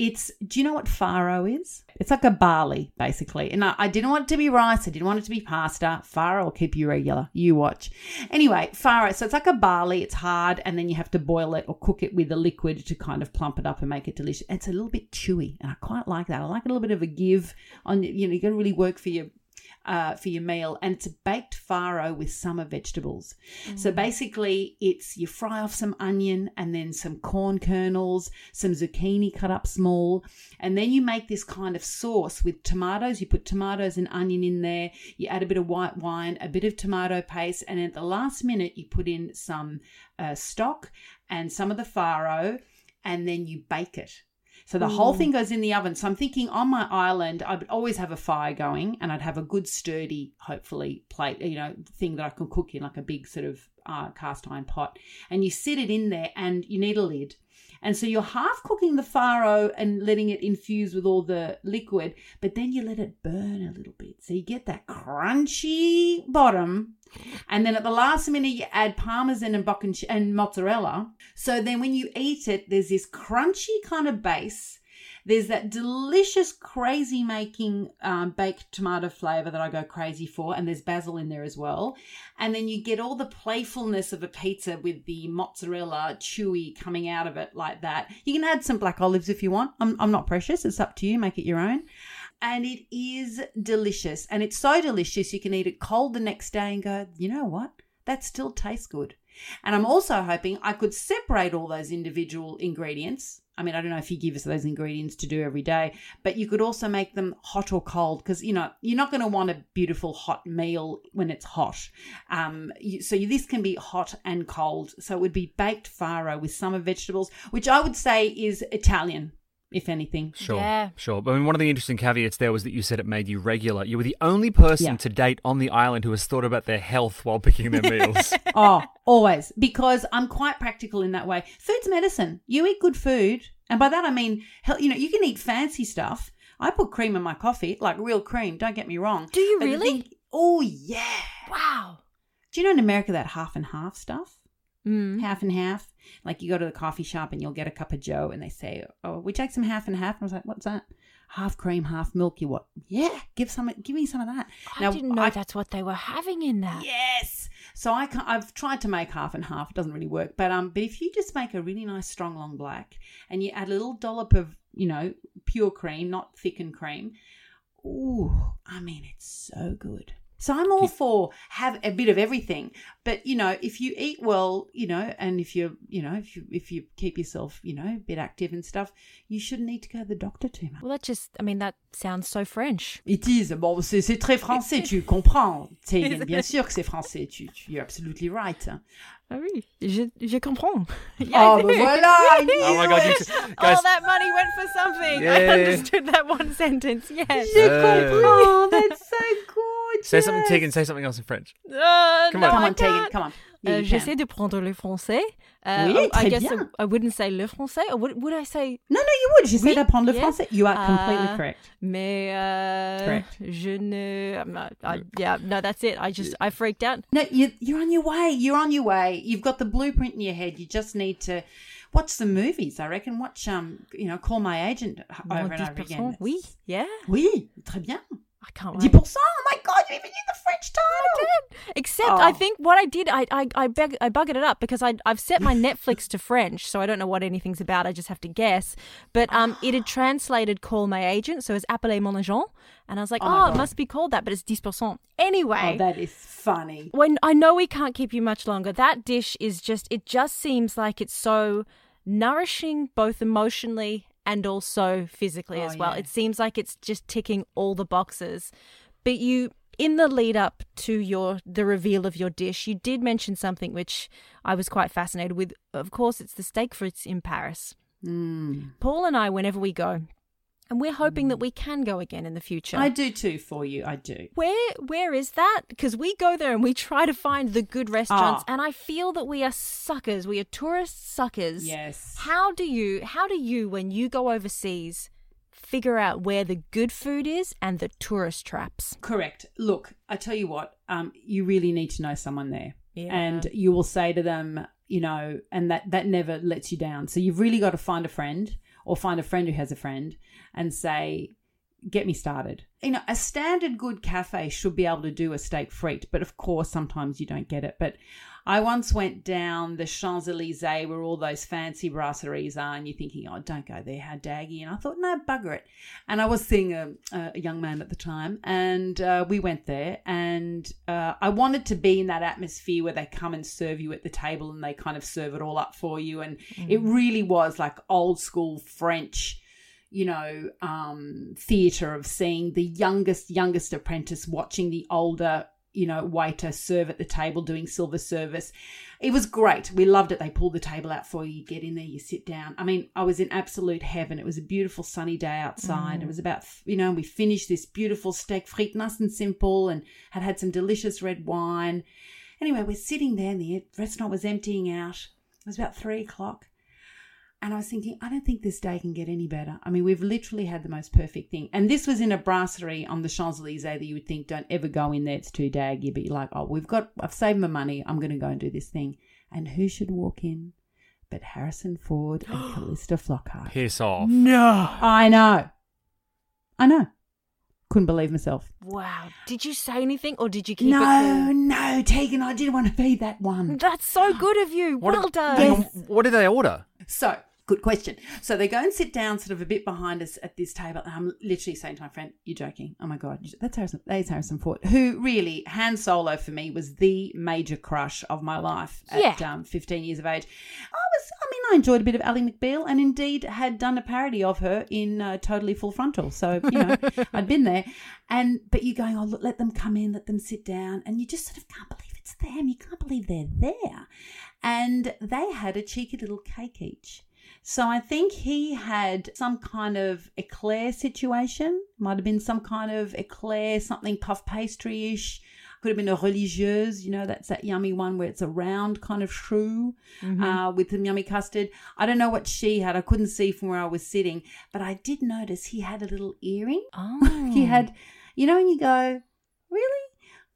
It's, do you know what farro is? It's like a barley, basically. And I, I didn't want it to be rice. I didn't want it to be pasta. Farro will keep you regular. You watch. Anyway, farro. So it's like a barley. It's hard. And then you have to boil it or cook it with a liquid to kind of plump it up and make it delicious. It's a little bit chewy. And I quite like that. I like a little bit of a give on, you know, you're going to really work for your uh, for your meal, and it's a baked farro with summer vegetables. So basically, it's you fry off some onion and then some corn kernels, some zucchini cut up small, and then you make this kind of sauce with tomatoes. You put tomatoes and onion in there. You add a bit of white wine, a bit of tomato paste, and at the last minute, you put in some uh, stock and some of the farro, and then you bake it. So the whole thing goes in the oven. So I'm thinking on my island, I would always have a fire going and I'd have a good sturdy, hopefully, plate, you know, thing that I can cook in, like a big sort of uh, cast iron pot. And you sit it in there and you need a lid. And so you're half cooking the farro and letting it infuse with all the liquid, but then you let it burn a little bit. So you get that crunchy bottom. And then at the last minute, you add parmesan and and mozzarella. So then when you eat it, there's this crunchy kind of base. There's that delicious, crazy making um, baked tomato flavor that I go crazy for, and there's basil in there as well. And then you get all the playfulness of a pizza with the mozzarella chewy coming out of it like that. You can add some black olives if you want. I'm, I'm not precious. It's up to you. Make it your own. and it is delicious. And it's so delicious you can eat it cold the next day and go, you know what? That still tastes good. And I'm also hoping I could separate all those individual ingredients. I mean, I don't know if you give us those ingredients to do every day, but you could also make them hot or cold because, you know, you're not going to want a beautiful hot meal when it's hot. Um, you, so this can be hot and cold. So it would be baked farro with summer vegetables, which I would say is Italian, if anything. Sure, Yeah. sure. But I mean, one of the interesting caveats there was that you said it made you regular. You were the only person Yeah. to date on the island who has thought about their health while picking their meals. oh, always. Because I'm quite practical in that way. Food's medicine. You eat good food. And by that I mean, you know, you can eat fancy stuff. I put cream in my coffee, like real cream, don't get me wrong. Do you But really? thing- oh, yeah. Wow. Do you know in America that half and half stuff? Mm. Half and half. Like you go to the coffee shop and you'll get a cup of Joe and they say, oh, we take some half and half. And I was like, what's that? Half cream, half milk. You what? Yeah, give some. Give me some of that. I didn't know that's what they were having in that. Yes. So I I've tried to make half and half. It doesn't really work. But um, but if you just make a really nice strong long black and you add a little dollop of you know pure cream, not thickened cream, ooh, I mean it's so good. So I'm all for have a bit of everything, but you know if you eat well, you know, and if you you know if you if you keep yourself you know a bit active and stuff, you shouldn't need to go to the doctor too much. Well, that just, I mean, that sounds so French. It is. Bon, c'est c'est très français, tu comprends. Tegan. Bien sûr que c'est français. Tu, tu, you're absolutely right. Ah oui, je, je comprends. oh, ben voilà, oh my god, you guys! All that money went for something. Yeah. I understood that one sentence. Yes. Je Uh, comprends. That's so good. Say something, Tegan. Say something else in French. Uh, Come no, on. Come on, Tegan. Come on. Yeah, Uh, J'essaie de prendre le français. Uh, Oui, I, I guess bien. I, I wouldn't say le français. Or would, would I say No, no, you would. J'essaie Oui, d'apprendre le yes. français. You are completely Uh, correct. Mais uh, Correct. je ne. I'm not, I, yeah, no, that's it. I just I freaked out. No, you, you're on your way. You're on your way. You've got the blueprint in your head. You just need to watch some movies. I reckon. Watch um, you know, call my agent over Moins and over again. Oui, yeah. Oui, très bien. I can't. 10%. wait. Oh my god, you even knew the French title. I did. Except I Oh. think what I did, I I I, beg, I buggered it up because I I've set my Netflix to French, so I don't know what anything's about. I just have to guess. But um, it had translated "call my agent," so it's "appeler mon agent," and I was like, Oh oh, it must be called that, but it's 10%. Anyway, Oh, that is funny. when I know we can't keep you much longer, that dish is just it just seems like it's so nourishing both emotionally and also physically Oh, as well. yeah. It seems like it's just ticking all the boxes. But you in the lead up to your the reveal of your dish, you did mention something which I was quite fascinated with. Of course, it's the steak frites in Paris. Mm. Paul and I whenever we go, and we're hoping that we can go again in the future. I do too for you. I do. Where where is that? Because we go there and we try to find the good restaurants, Ah. and I feel that we are suckers. We are tourist suckers. Yes. How do you how do you when you go overseas figure out where the good food is and the tourist traps? Correct. Look, I tell you what, um, you really need to know someone there. Yeah. And you will say to them, you know, and that, that never lets you down. So you've really got to find a friend or find a friend who has a friend and say, get me started. You know, a standard good cafe should be able to do a steak frite, but of course, sometimes you don't get it. But I once went down the Champs Elysees where all those fancy brasseries are, and you're thinking, oh, don't go there, how daggy. And I thought, no, bugger it. And I was seeing a, a young man at the time, and uh, we went there, and uh, I wanted to be in that atmosphere where they come and serve you at the table and they kind of serve it all up for you. And it really was like old school French you know, um, theatre of seeing the youngest, youngest apprentice watching the older, you know, waiter serve at the table doing silver service. It was great. We loved it. They pulled the table out for you. You get in there, you sit down. I mean, I was in absolute heaven. It was a beautiful sunny day outside. It was about, you know, we finished this beautiful steak frite, nice and simple, and had had some delicious red wine. Anyway, we're sitting there, and the restaurant was emptying out. It was about three o'clock. And I was thinking, I don't think this day can get any better. I mean, we've literally had the most perfect thing. And this was in a brasserie on the Champs Elysees that you would think, don't ever go in there, it's too daggy. But you're like, oh, we've got, I've saved my money, I'm going to go and do this thing. And who should walk in but Harrison Ford and Calista Flockhart? Piss off. No. I know. I know. Couldn't believe myself. Wow. Did you say anything or did you keep no, it cool? no, Tegan, I didn't want to be that one. That's so good of you. What well did- done. hang on, what did they order? So, Good question. So they go and sit down sort of a bit behind us at this table. And I'm literally saying to my friend, You're joking. Oh my God. That's Harrison. That is Harrison Ford, who really, Han Solo for me was the major crush of my life at Yeah. um, 15 years of age. I was, I mean, I enjoyed a bit of Ally McBeal and indeed had done a parody of her in uh, Totally Full Frontal. So, you know, I'd been there. And, but you're going, Oh, look, let them come in, let them sit down. And you just sort of can't believe it's them. You can't believe they're there. And they had a cheeky little cake each. So I think he had some kind of eclair situation. Might have been some kind of eclair, something puff pastry ish. Could have been a religieuse, you know, that's that yummy one where it's a round kind of choux uh, with some yummy custard. I don't know what she had. I couldn't see from where I was sitting, but I did notice he had a little earring. Oh. He had, you know, when you go?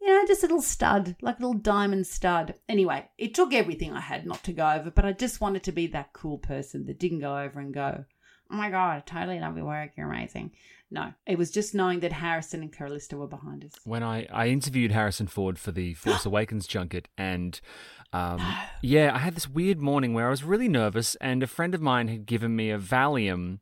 You know, just a little stud, like a little diamond stud. Anyway, it took everything I had not to go over, but I just wanted to be that cool person that didn't go over and go, oh my God, I totally love your work. You're amazing. No, it was just knowing that Harrison and Calista were behind us. when I, I interviewed Harrison Ford for the Force Awakens junket, and um, yeah, I had this weird morning where I was really nervous, and a friend of mine had given me a Valium,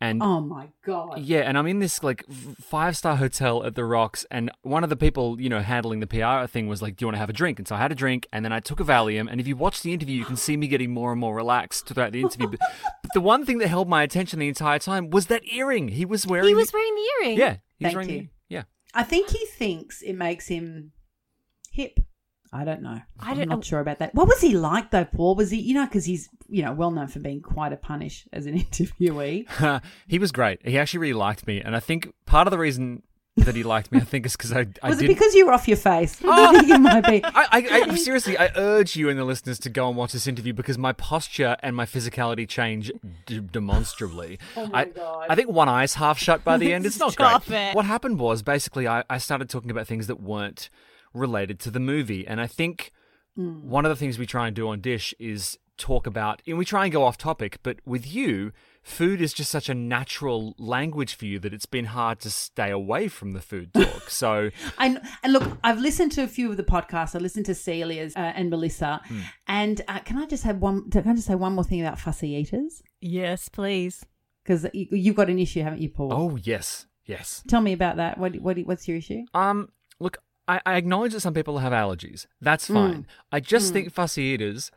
and Oh my God. yeah, and I'm in this like five star hotel at the Rocks, and one of the people you know handling the PR thing was like, "Do you want to have a drink?" And so I had a drink, and then I took a Valium, and if you watch the interview, you can see me getting more and more relaxed throughout the interview. but, but the one thing that held my attention the entire time was that earring. He was wearing. He was wearing the earring. Yeah, he was Thank wearing. you. the- Yeah. I think he thinks it makes him hip. I don't know. I I'm don't- not sure about that. What was he like though, Paul? Was he, you know, because he's, you know, well known for being quite a punish as an interviewee. he was great. He actually really liked me, and I think part of the reason that he liked me, I think, is because I, I Was it because you were off your face? I think it might be. I, I, I seriously, I urge you and the listeners to go and watch this interview because my posture and my physicality change d- demonstrably. Oh my I, God. I think one eye's half shut by the end. It's not Stop great. it. What happened was basically I, I started talking about things that weren't related to the movie, and I think one of the things we try and do on Dish is talk about, and we try and go off topic, but with you, food is just such a natural language for you that it's been hard to stay away from the food talk. So, I, and look, I've listened to a few of the podcasts. I listened to Celia's uh, and Melissa. Hmm. And uh, can I just have one? Can I just say one more thing about fussy eaters? Yes, please. Because you, you've got an issue, haven't you, Paul? oh yes, yes. Tell me about that. What, what what's your issue? Um, look, I, I acknowledge that some people have allergies. That's Mm. fine. I just think fussy eaters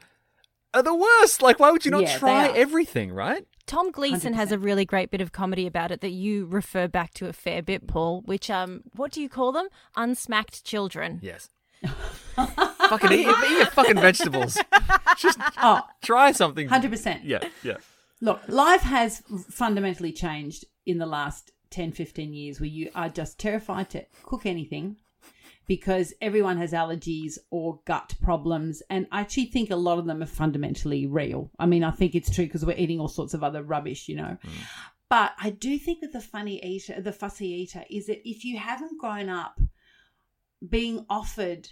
are the worst. Like, why would you not Yeah, try everything, right? Tom Gleeson has a really great bit of comedy about it that you refer back to a fair bit, Paul. Which um, what do you call them? Unsmacked children. Yes. fucking eat, eat your fucking vegetables. Just Oh, try something. 100%. Yeah, yeah. Look, life has fundamentally changed in the last 10, 15 years where you are just terrified to cook anything because everyone has allergies or gut problems. And I actually think a lot of them are fundamentally real. I mean, I think it's true because we're eating all sorts of other rubbish, you know. Mm. But I do think that the funny eater, the fussy eater, is that if you haven't grown up being offered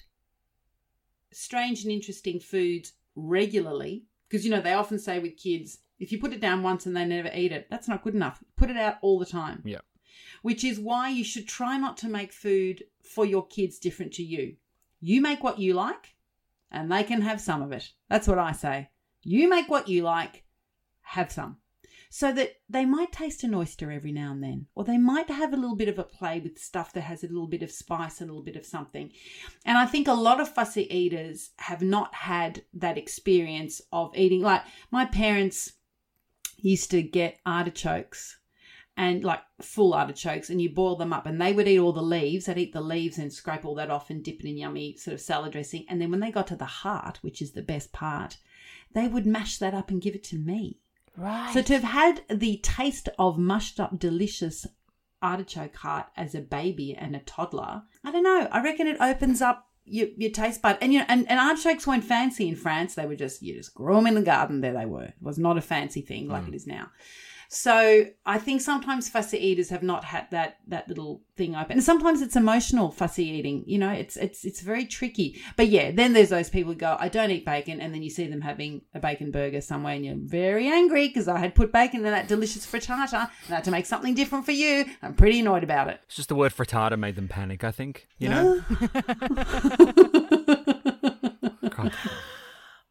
strange and interesting foods regularly, because you know they often say with kids, if you put it down once and they never eat it, that's not good enough. Put it out all the time. Yeah. Which is why you should try not to make food for your kids different to you. You make what you like, and they can have some of it. That's what I say. You make what you like, have some. So that they might taste an oyster every now and then, or they might have a little bit of a play with stuff that has a little bit of spice, a little bit of something. And I think a lot of fussy eaters have not had that experience of eating. Like my parents used to get artichokes and like full artichokes and you boil them up and they would eat all the leaves. They'd eat the leaves and scrape all that off and dip it in yummy sort of salad dressing. And then when they got to the heart which is the best part they would mash that up and give it to me. Right. so to have had the taste of mushed up delicious artichoke heart as a baby and a toddler i don't know. I reckon it opens up your, your taste bud. And you know and, and artichokes weren't fancy in france. They were just you just grew them in the garden. There they were. It was not a fancy thing like mm. it is now so I think sometimes fussy eaters have not had that that little thing open. And sometimes it's emotional fussy eating. You know, it's it's it's very tricky. But yeah, then there's those people who go, I don't eat bacon, and then you see them having a bacon burger somewhere, and you're very angry because I had put bacon in that delicious frittata, and I had to make something different for you. I'm pretty annoyed about it. It's just the word frittata made them panic, I think. You know? God.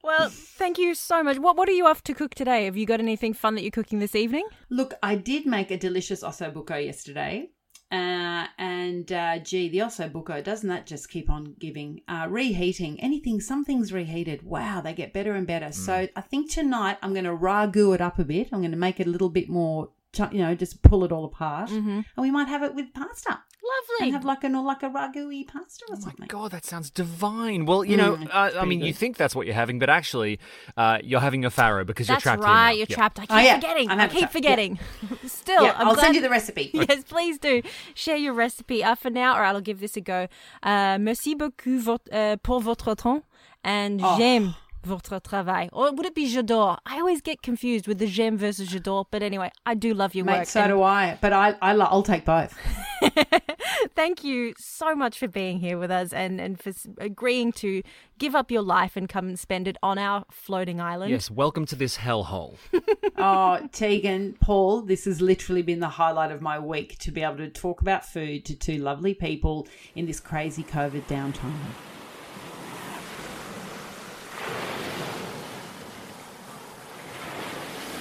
Well, thank you you so much. What What are you off to cook today? Have you got anything fun that you're cooking this evening? Look, I did make a delicious ossobuco yesterday. Uh, and uh, gee, the ossobuco doesn't that just keep on giving? Uh, reheating anything, something's reheated. Wow, they get better and better. So I think tonight I'm going to ragu it up a bit. I'm going to make it a little bit more, you know, just pull it all apart, and we might have it with pasta. Lovely. And have like a like a ragu pasta or Oh my god, that sounds divine. Well, you know, Mm, uh, I mean, pretty you think that's what you're having, but actually, uh, you're having a farro because That's you're trapped right. You're Yeah. trapped. I keep Oh, yeah. forgetting. I'm I having keep trapped. Yeah. forgetting. Still, yeah, I'm I'll glad- send you the recipe. Yes, please do. Share your recipe. Uh, for now, or I'll give this a go. Uh, merci beaucoup vot- uh, pour votre temps and Oh. j'aime votre travail. Or would it be j'adore? I always get confused with the j'aime versus j'adore. But anyway, I do love your Mate, work. so and do I. But I, I, lo- I'll take both. Thank you so much for being here with us and, and for agreeing to give up your life and come and spend it on our floating island. Yes, welcome to this hellhole. Oh, Tegan, Paul, this has literally been the highlight of my week to be able to talk about food to two lovely people in this crazy COVID downtime.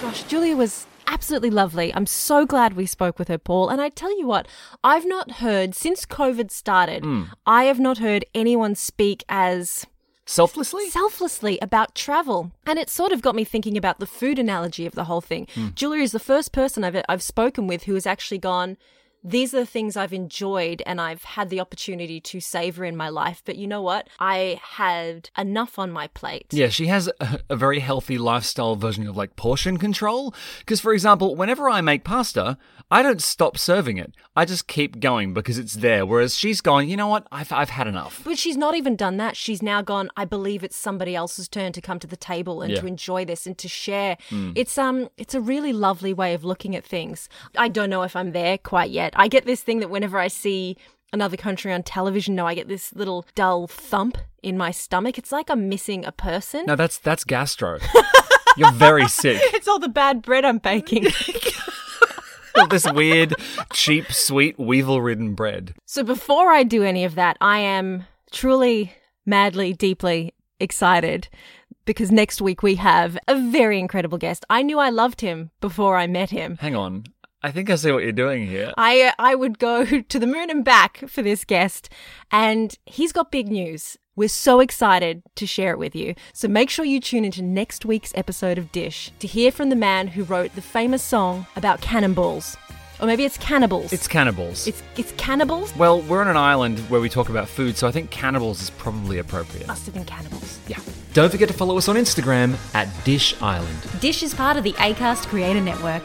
Gosh, Julia was absolutely lovely. I'm so glad we spoke with her, Paul. And I tell you what, I've not heard, since COVID started, hmm. I have not heard anyone speak as Selflessly? selflessly about travel. And it sort of got me thinking about the food analogy of the whole thing. Hmm. Julia is the first person I've, I've spoken with who has actually gone, these are the things I've enjoyed and I've had the opportunity to savor in my life. But you know what? I had enough on my plate. Yeah, she has a, a very healthy lifestyle version of like portion control. Because, for example, whenever I make pasta, I don't stop serving it. I just keep going because it's there. Whereas she's gone, you know what? I've, I've had enough. But she's not even done that. She's now gone, I believe it's somebody else's turn to come to the table and Yeah. to enjoy this and to share. It's um it's a really lovely way of looking at things. I don't know if I'm there quite yet. I get this thing that whenever I see another country on television, no, I get this little dull thump in my stomach. It's like I'm missing a person. No, that's that's gastro. You're very sick. It's all the bad bread I'm baking. this weird, cheap, sweet, weevil-ridden bread. So before I do any of that, I am truly, madly, deeply excited because next week we have a very incredible guest. I knew I loved him before I met him. Hang on. I think I see what you're doing here. I uh, I would go to the moon and back for this guest, and he's got big news. We're so excited to share it with you. So make sure you tune into next week's episode of Dish to hear from the man who wrote the famous song about cannonballs, or maybe it's cannibals. It's cannibals. it's it's cannibals. well, we're on an island where we talk about food, so I think cannibals is probably appropriate. Must have been cannibals. Yeah. Don't forget to follow us on Instagram at Dish Island. Dish is part of the Acast Creator Network.